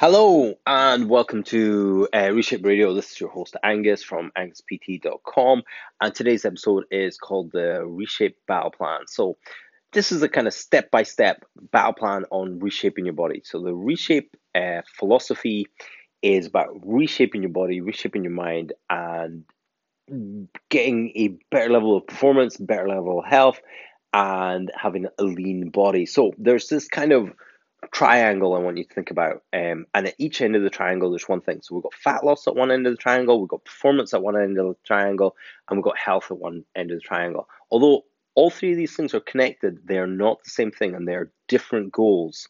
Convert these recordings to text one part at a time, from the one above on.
Hello and welcome to uh, Reshape Radio. This is your host Angus from anguspt.com, and today's episode is called the Reshape Battle Plan. So, this is a kind of step by step battle plan on reshaping your body. So, the Reshape uh, philosophy is about reshaping your body, reshaping your mind, and getting a better level of performance, better level of health, and having a lean body. So, there's this kind of triangle I want you to think about. Um, and at each end of the triangle, there's one thing. So we've got fat loss at one end of the triangle, we've got performance at one end of the triangle, and we've got health at one end of the triangle. Although all three of these things are connected, they are not the same thing and they are different goals.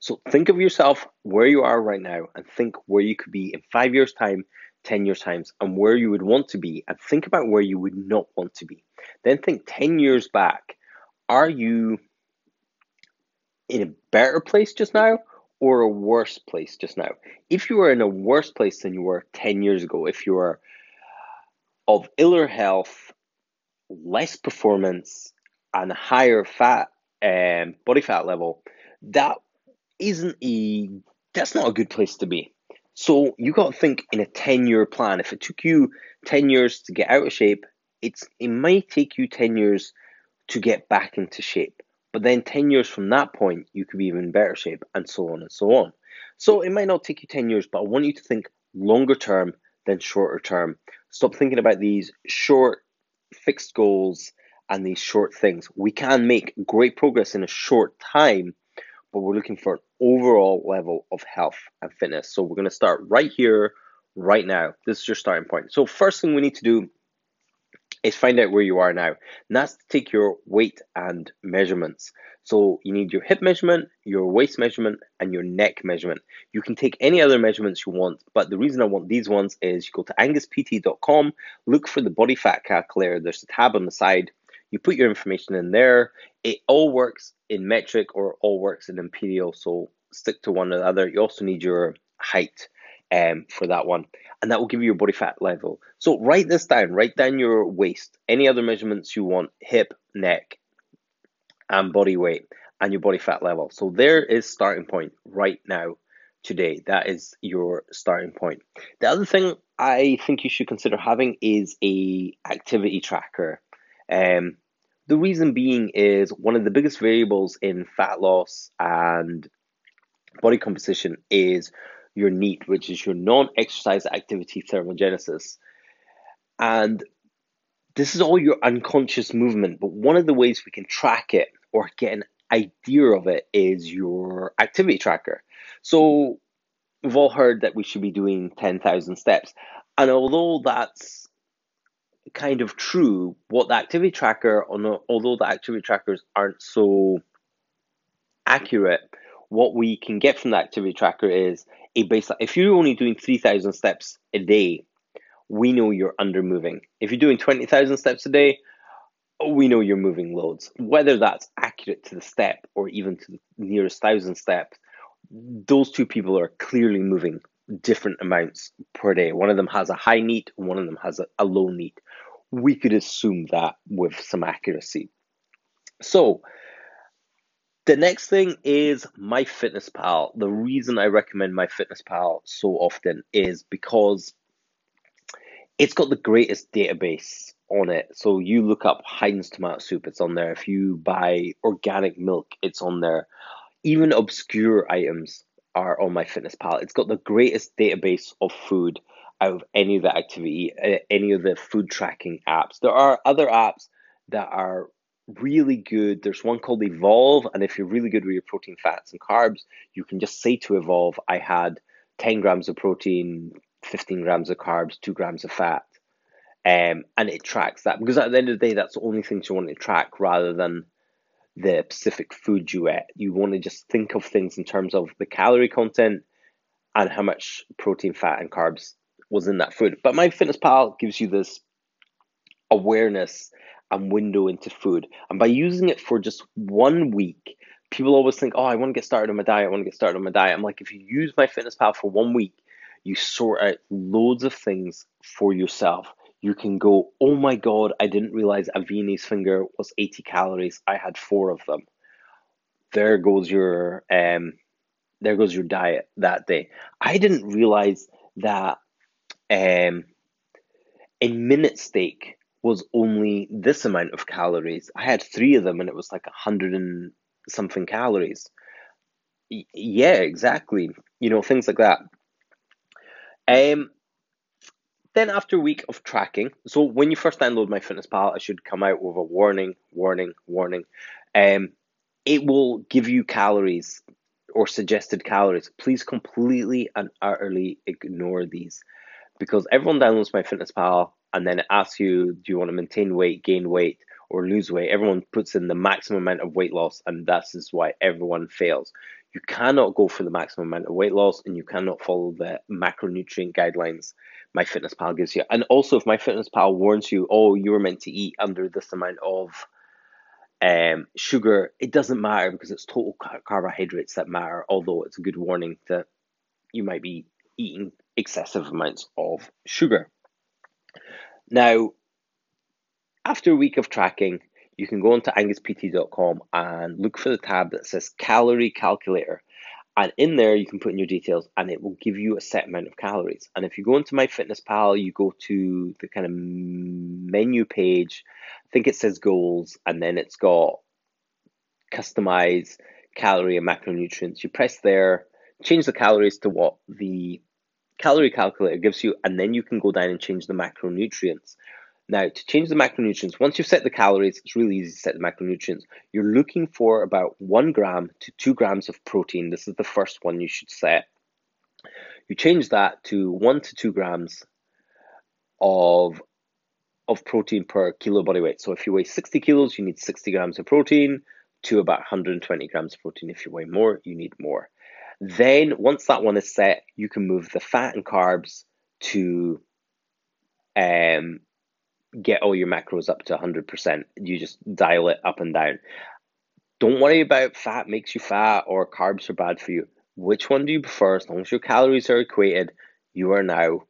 So think of yourself where you are right now and think where you could be in five years' time, 10 years' times, and where you would want to be, and think about where you would not want to be. Then think 10 years back. Are you in a better place just now or a worse place just now. If you are in a worse place than you were 10 years ago, if you are of iller health, less performance, and higher fat um, body fat level, that isn't a that's not a good place to be. So you got to think in a 10 year plan. If it took you 10 years to get out of shape, it's it might take you 10 years to get back into shape. But then 10 years from that point, you could be even better shape, and so on and so on. So it might not take you 10 years, but I want you to think longer term than shorter term. Stop thinking about these short, fixed goals and these short things. We can make great progress in a short time, but we're looking for an overall level of health and fitness. So we're going to start right here, right now. This is your starting point. So, first thing we need to do is find out where you are now. And that's to take your weight and measurements. So you need your hip measurement, your waist measurement, and your neck measurement. You can take any other measurements you want, but the reason I want these ones is you go to anguspt.com, look for the body fat calculator. There's a tab on the side. You put your information in there. It all works in metric or all works in imperial, so stick to one or the other. You also need your height um, for that one and that will give you your body fat level. So write this down, write down your waist, any other measurements you want, hip, neck, and body weight, and your body fat level. So there is starting point right now today. That is your starting point. The other thing I think you should consider having is a activity tracker. Um, the reason being is one of the biggest variables in fat loss and body composition is your NEAT, which is your non exercise activity thermogenesis. And this is all your unconscious movement, but one of the ways we can track it or get an idea of it is your activity tracker. So we've all heard that we should be doing 10,000 steps. And although that's kind of true, what the activity tracker, although the activity trackers aren't so accurate, what we can get from the activity tracker is a baseline. If you're only doing 3,000 steps a day, we know you're under moving. If you're doing 20,000 steps a day, we know you're moving loads. Whether that's accurate to the step or even to the nearest thousand steps, those two people are clearly moving different amounts per day. One of them has a high NEAT, one of them has a, a low NEAT. We could assume that with some accuracy. So, the next thing is MyFitnessPal. The reason I recommend MyFitnessPal so often is because it's got the greatest database on it. So you look up Heinz tomato soup, it's on there. If you buy organic milk, it's on there. Even obscure items are on MyFitnessPal. It's got the greatest database of food out of any of the activity, any of the food tracking apps. There are other apps that are really good. There's one called Evolve, and if you're really good with your protein, fats, and carbs, you can just say to Evolve, I had 10 grams of protein, 15 grams of carbs, 2 grams of fat. Um, and it tracks that because at the end of the day, that's the only things you want to track rather than the specific food you eat. You want to just think of things in terms of the calorie content and how much protein, fat, and carbs was in that food. But my fitness MyFitnessPal gives you this awareness and window into food. And by using it for just one week, people always think, oh, I want to get started on my diet. I want to get started on my diet. I'm like, if you use MyFitnessPal for one week, you sort out loads of things for yourself. You can go, oh my God, I didn't realize a Viennese finger was 80 calories. I had four of them. There goes your um, there goes your diet that day. I didn't realize that um, a minute steak was only this amount of calories. I had three of them and it was like a hundred and something calories. Y- yeah, exactly. You know, things like that. Um, then after a week of tracking, so when you first download MyFitnessPal, I should come out with a warning, warning, warning. Um, it will give you calories or suggested calories. Please completely and utterly ignore these because everyone downloads MyFitnessPal and then it asks you, do you want to maintain weight, gain weight, or lose weight? Everyone puts in the maximum amount of weight loss, and that's why everyone fails. You cannot go for the maximum amount of weight loss, and you cannot follow the macronutrient guidelines MyFitnessPal gives you. And also, if MyFitnessPal warns you, oh, you were meant to eat under this amount of um, sugar, it doesn't matter because it's total carbohydrates that matter. Although it's a good warning that you might be eating excessive amounts of sugar. Now, after a week of tracking, you can go onto anguspt.com and look for the tab that says calorie calculator. And in there, you can put in your details and it will give you a set amount of calories. And if you go into MyFitnessPal, you go to the kind of menu page, I think it says goals, and then it's got customize calorie and macronutrients. You press there, change the calories to what the calorie calculator gives you, and then you can go down and change the macronutrients. Now, to change the macronutrients, once you've set the calories, it's really easy to set the macronutrients. You're looking for about one gram to two grams of protein. This is the first one you should set. You change that to one to two grams of of protein per kilo body weight. So if you weigh 60 kilos, you need 60 grams of protein to about 120 grams of protein. If you weigh more, you need more. Then, once that one is set, you can move the fat and carbs to um, get all your macros up to 100%. You just dial it up and down. Don't worry about fat makes you fat or carbs are bad for you. Which one do you prefer? As long as your calories are equated, you are now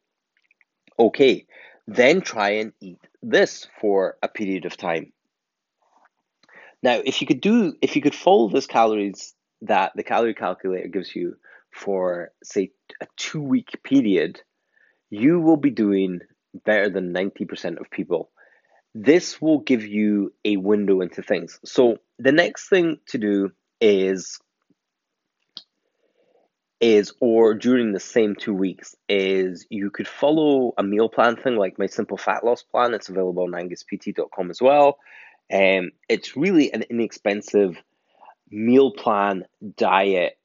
okay. Then try and eat this for a period of time. Now, if you could do, if you could follow those calories that the calorie calculator gives you for, say, a two week period, you will be doing better than 90% of people. This will give you a window into things. So the next thing to do is is or during the same two weeks is you could follow a meal plan thing like my simple fat loss plan it's available on anguspt.com as well and um, it's really an inexpensive meal plan diet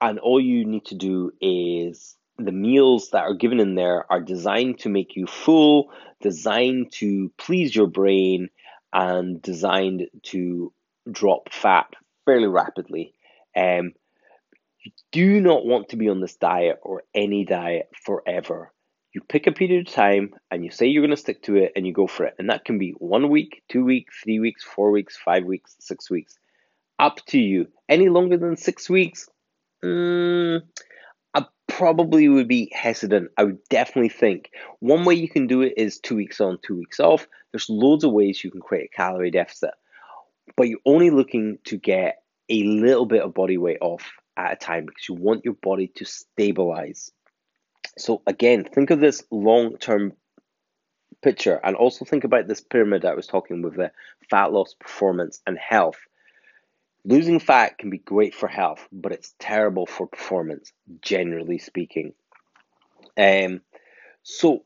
and all you need to do is the meals that are given in there are designed to make you full, designed to please your brain, and designed to drop fat fairly rapidly. Um, you do not want to be on this diet or any diet forever. You pick a period of time and you say you're going to stick to it and you go for it. And that can be one week, two weeks, three weeks, four weeks, five weeks, six weeks. Up to you. Any longer than six weeks, mm, probably would be hesitant. I would definitely think one way you can do it is two weeks on, two weeks off. There's loads of ways you can create a calorie deficit, but you're only looking to get a little bit of body weight off at a time because you want your body to stabilize. So, again, think of this long term picture and also think about this pyramid I was talking with the fat loss, performance, and health. Losing fat can be great for health, but it's terrible for performance, generally speaking. Um, so,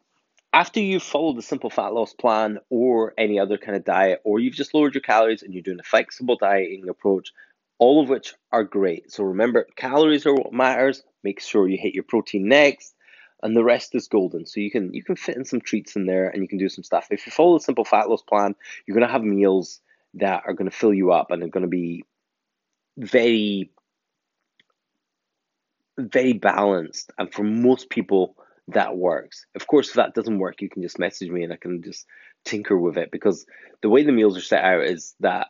after you've followed the simple fat loss plan or any other kind of diet, or you've just lowered your calories and you're doing a flexible dieting approach, all of which are great. So, remember, calories are what matters. Make sure you hit your protein next, and the rest is golden. So you can you can fit in some treats in there, and you can do some stuff. If you follow the simple fat loss plan, you're going to have meals that are going to fill you up and are going to be very very balanced and for most people that works. Of course if that doesn't work you can just message me and i can just tinker with it because the way the meals are set out is that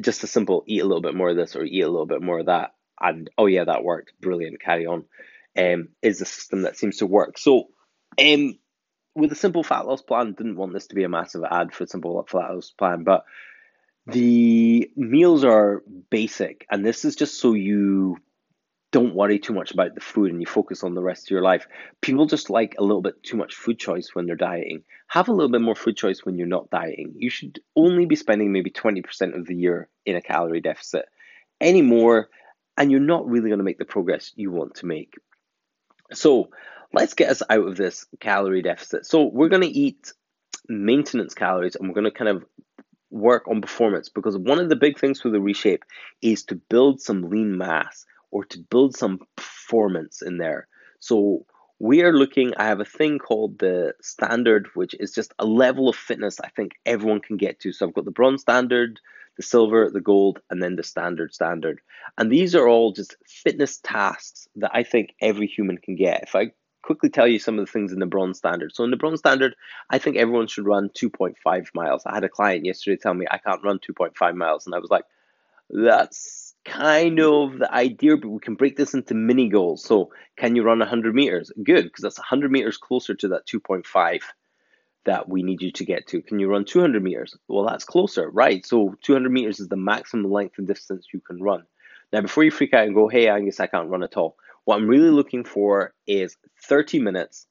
just a simple eat a little bit more of this or eat a little bit more of that and oh yeah that worked. Brilliant. Carry on. Um, is a system that seems to work. So um, with a simple fat loss plan didn't want this to be a massive ad for a simple fat loss plan but the meals are basic, and this is just so you don't worry too much about the food and you focus on the rest of your life. People just like a little bit too much food choice when they're dieting. Have a little bit more food choice when you're not dieting. You should only be spending maybe 20% of the year in a calorie deficit. Any more, and you're not really going to make the progress you want to make. So, let's get us out of this calorie deficit. So, we're going to eat maintenance calories and we're going to kind of work on performance because one of the big things for the reshape is to build some lean mass or to build some performance in there. So we are looking, I have a thing called the standard, which is just a level of fitness I think everyone can get to. So I've got the bronze standard, the silver, the gold, and then the standard standard. And these are all just fitness tasks that I think every human can get. If I quickly tell you some of the things in the bronze standard. So in the bronze standard, I think everyone should run 2.5 miles. I had a client yesterday tell me I can't run 2.5 miles, and I was like, that's kind of the idea, but we can break this into mini goals. So can you run 100 meters? Good, because that's 100 meters closer to that 2.5 that we need you to get to. Can you run 200 meters? Well, that's closer, right? So 200 meters is the maximum length and distance you can run. Now, before you freak out and go, hey, Angus, I can't run at all, what I'm really looking for is 30 minutes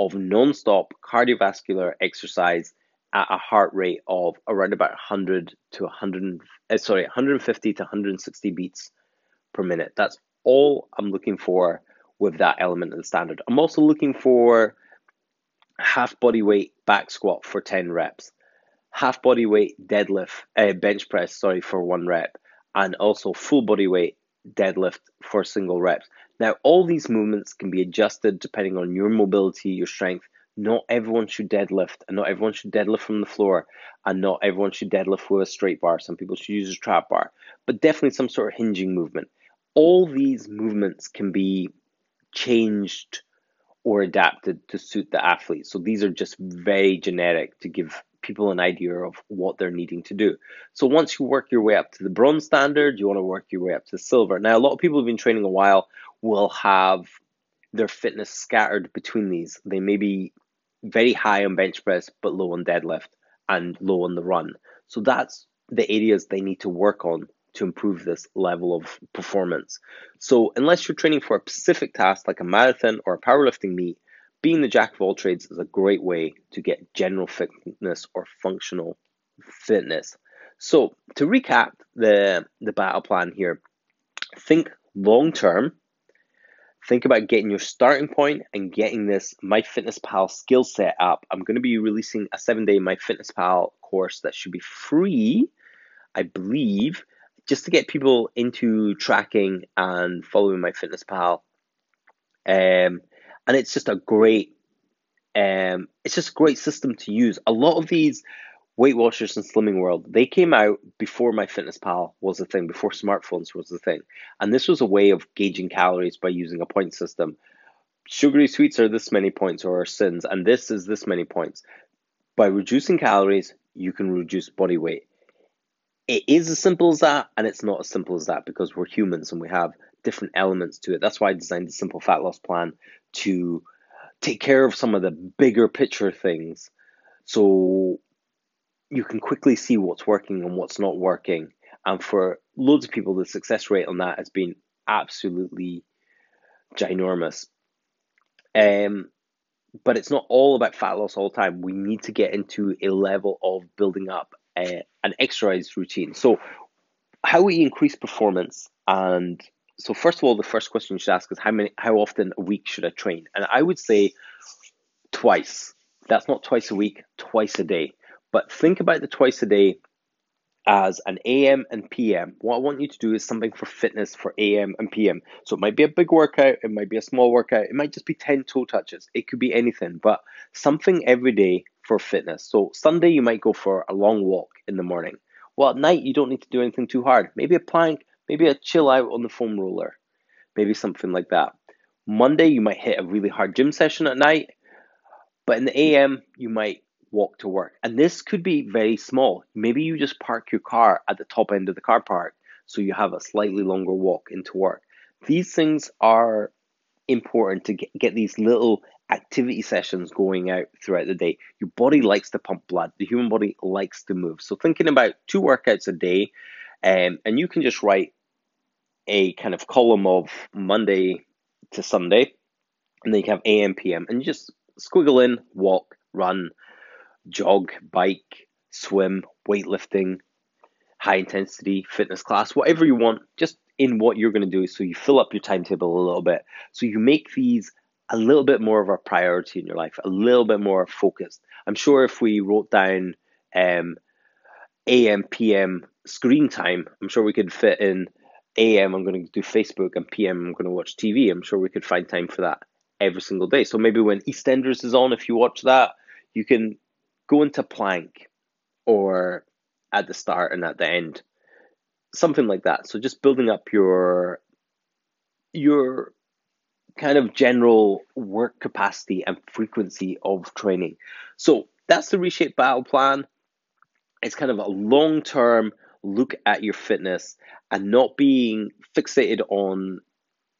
of non-stop cardiovascular exercise at a heart rate of around about 100 to 100 uh, sorry 150 to 160 beats per minute. That's all i'm looking for with that element of the standard. I'm also looking for half body weight back squat for 10 reps half body weight deadlift uh, bench press sorry for one rep and also full body weight deadlift for single reps now, all these movements can be adjusted depending on your mobility, your strength. Not everyone should deadlift, and not everyone should deadlift from the floor, and not everyone should deadlift with a straight bar. Some people should use a trap bar, but definitely some sort of hinging movement. All these movements can be changed or adapted to suit the athlete. So these are just very generic to give people an idea of what they're needing to do. So once you work your way up to the bronze standard, you want to work your way up to silver. Now, a lot of people who have been training a while will have their fitness scattered between these. They may be very high on bench press, but low on deadlift and low on the run. So that's the areas they need to work on to improve this level of performance. So, unless you're training for a specific task like a marathon or a powerlifting meet, being the jack of all trades is a great way to get general fitness or functional fitness. So, to recap the, the battle plan here, think long term think about getting your starting point and getting this MyFitnessPal skill set up. I'm going to be releasing a seven day MyFitnessPal course that should be free, I believe, just to get people into tracking and following MyFitnessPal. Um, and it's just a great, um, it's just a great system to use. A lot of these Weight Watchers and Slimming World, they came out before MyFitnessPal was a thing, before smartphones was a thing. And this was a way of gauging calories by using a point system. Sugary sweets are this many points or sins, and this is this many points. By reducing calories, you can reduce body weight. It is as simple as that, and it's not as simple as that because we're humans and we have different elements to it. That's why I designed the simple fat loss plan to take care of some of the bigger picture things. So you can quickly see what's working and what's not working. And for loads of people, the success rate on that has been absolutely ginormous. Um, but it's not all about fat loss all the time. We need to get into a level of building up a, an exercise routine. So, how we increase performance and so first of all, the first question you should ask is how many, how often a week should I train? And I would say twice. That's not twice a week, twice a day. But think about the twice a day as an AM and PM. What I want you to do is something for fitness for AM and PM. So it might be a big workout, it might be a small workout, it might just be 10 toe touches, it could be anything, but something every day for fitness. So Sunday, you might go for a long walk in the morning. Well, at night, you don't need to do anything too hard. Maybe a plank, maybe a chill out on the foam roller, maybe something like that. Monday, you might hit a really hard gym session at night, but in the AM, you might walk to work. And this could be very small. Maybe you just park your car at the top end of the car park so you have a slightly longer walk into work. These things are important to get, get these little activity sessions going out throughout the day. Your body likes to pump blood, the human body likes to move. So, thinking about two workouts a day, um, and you can just write a kind of column of Monday to Sunday, and then you can have AM, PM, and you just squiggle in, walk, run, jog, bike, swim, weightlifting, high intensity fitness class, whatever you want, just in what you're going to do. So you fill up your timetable a little bit. So you make these a little bit more of a priority in your life, a little bit more focused. I'm sure if we wrote down um, AM, PM screen time, I'm sure we could fit in AM, I'm going to do Facebook, and PM, I'm going to watch TV. I'm sure we could find time for that every single day. So maybe when EastEnders is on, if you watch that, you can go into plank or at the start and at the end, something like that. So just building up your your kind of general work capacity and frequency of training. So that's the reshape battle plan. It's kind of a long term look at your fitness and not being fixated on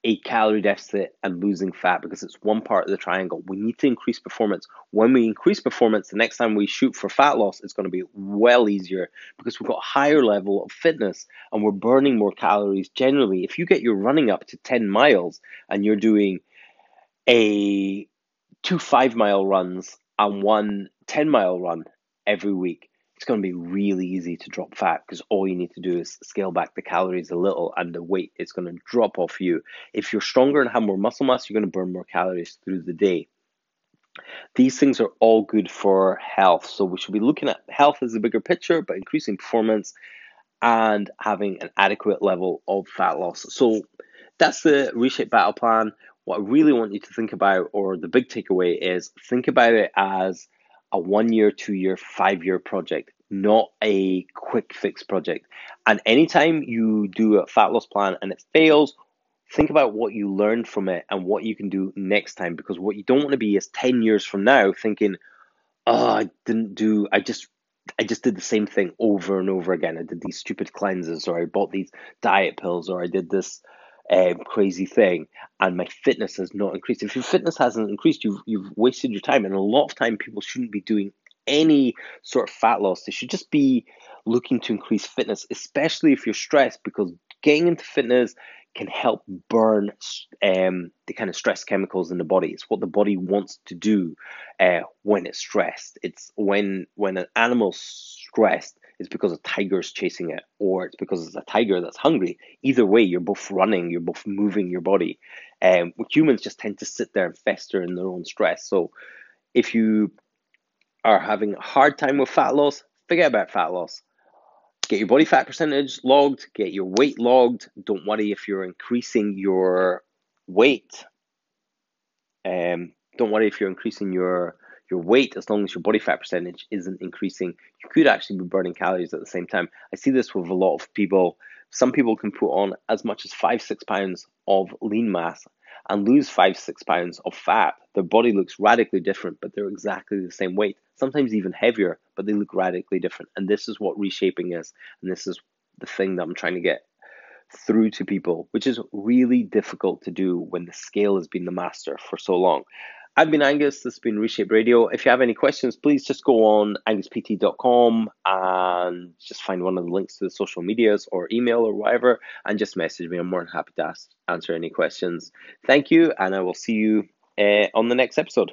a calorie deficit and losing fat because it's one part of the triangle. We need to increase performance. When we increase performance, the next time we shoot for fat loss, it's going to be well easier because we've got a higher level of fitness and we're burning more calories generally. If you get your running up to 10 miles and you're doing a two five mile runs and one 10 mile run every week, it's going to be really easy to drop fat because all you need to do is scale back the calories a little and the weight is going to drop off you. If you're stronger and have more muscle mass, you're going to burn more calories through the day. These things are all good for health. So we should be looking at health as a bigger picture, but increasing performance and having an adequate level of fat loss. So that's the reshape battle plan. What I really want you to think about, or the big takeaway, is think about it as a one year, two year, five year project, not a quick fix project. And anytime you do a fat loss plan and it fails, think about what you learned from it and what you can do next time. Because what you don't want to be is 10 years from now thinking, oh, I didn't do, I just I just did the same thing over and over again. I did these stupid cleanses, or I bought these diet pills, or I did this um, crazy thing, and my fitness has not increased. If your fitness hasn't increased, you've you've wasted your time, and a lot of time people shouldn't be doing any sort of fat loss. They should just be looking to increase fitness, especially if you're stressed, because getting into fitness can help burn um, the kind of stress chemicals in the body. It's what the body wants to do uh, when it's stressed. It's when when an animal's stressed, it's because a tiger's chasing it, or it's because it's a tiger that's hungry. Either way, you're both running, you're both moving your body. Um, humans just tend to sit there and fester in their own stress. So if you are having a hard time with fat loss, forget about fat loss. Get your body fat percentage logged, get your weight logged. Don't worry if you're increasing your weight. Um, don't worry if you're increasing your your weight, as long as your body fat percentage isn't increasing, you could actually be burning calories at the same time. I see this with a lot of people. Some people can put on as much as five, six pounds of lean mass and lose five, six pounds of fat. Their body looks radically different, but they're exactly the same weight, sometimes even heavier, but they look radically different. And this is what reshaping is. And this is the thing that I'm trying to get through to people, which is really difficult to do when the scale has been the master for so long. I've been Angus. This has been Reshape Radio. If you have any questions, please just go on anguspt.com and just find one of the links to the social medias or email or whatever and just message me. I'm more than happy to ask, answer any questions. Thank you, and I will see you uh, on the next episode.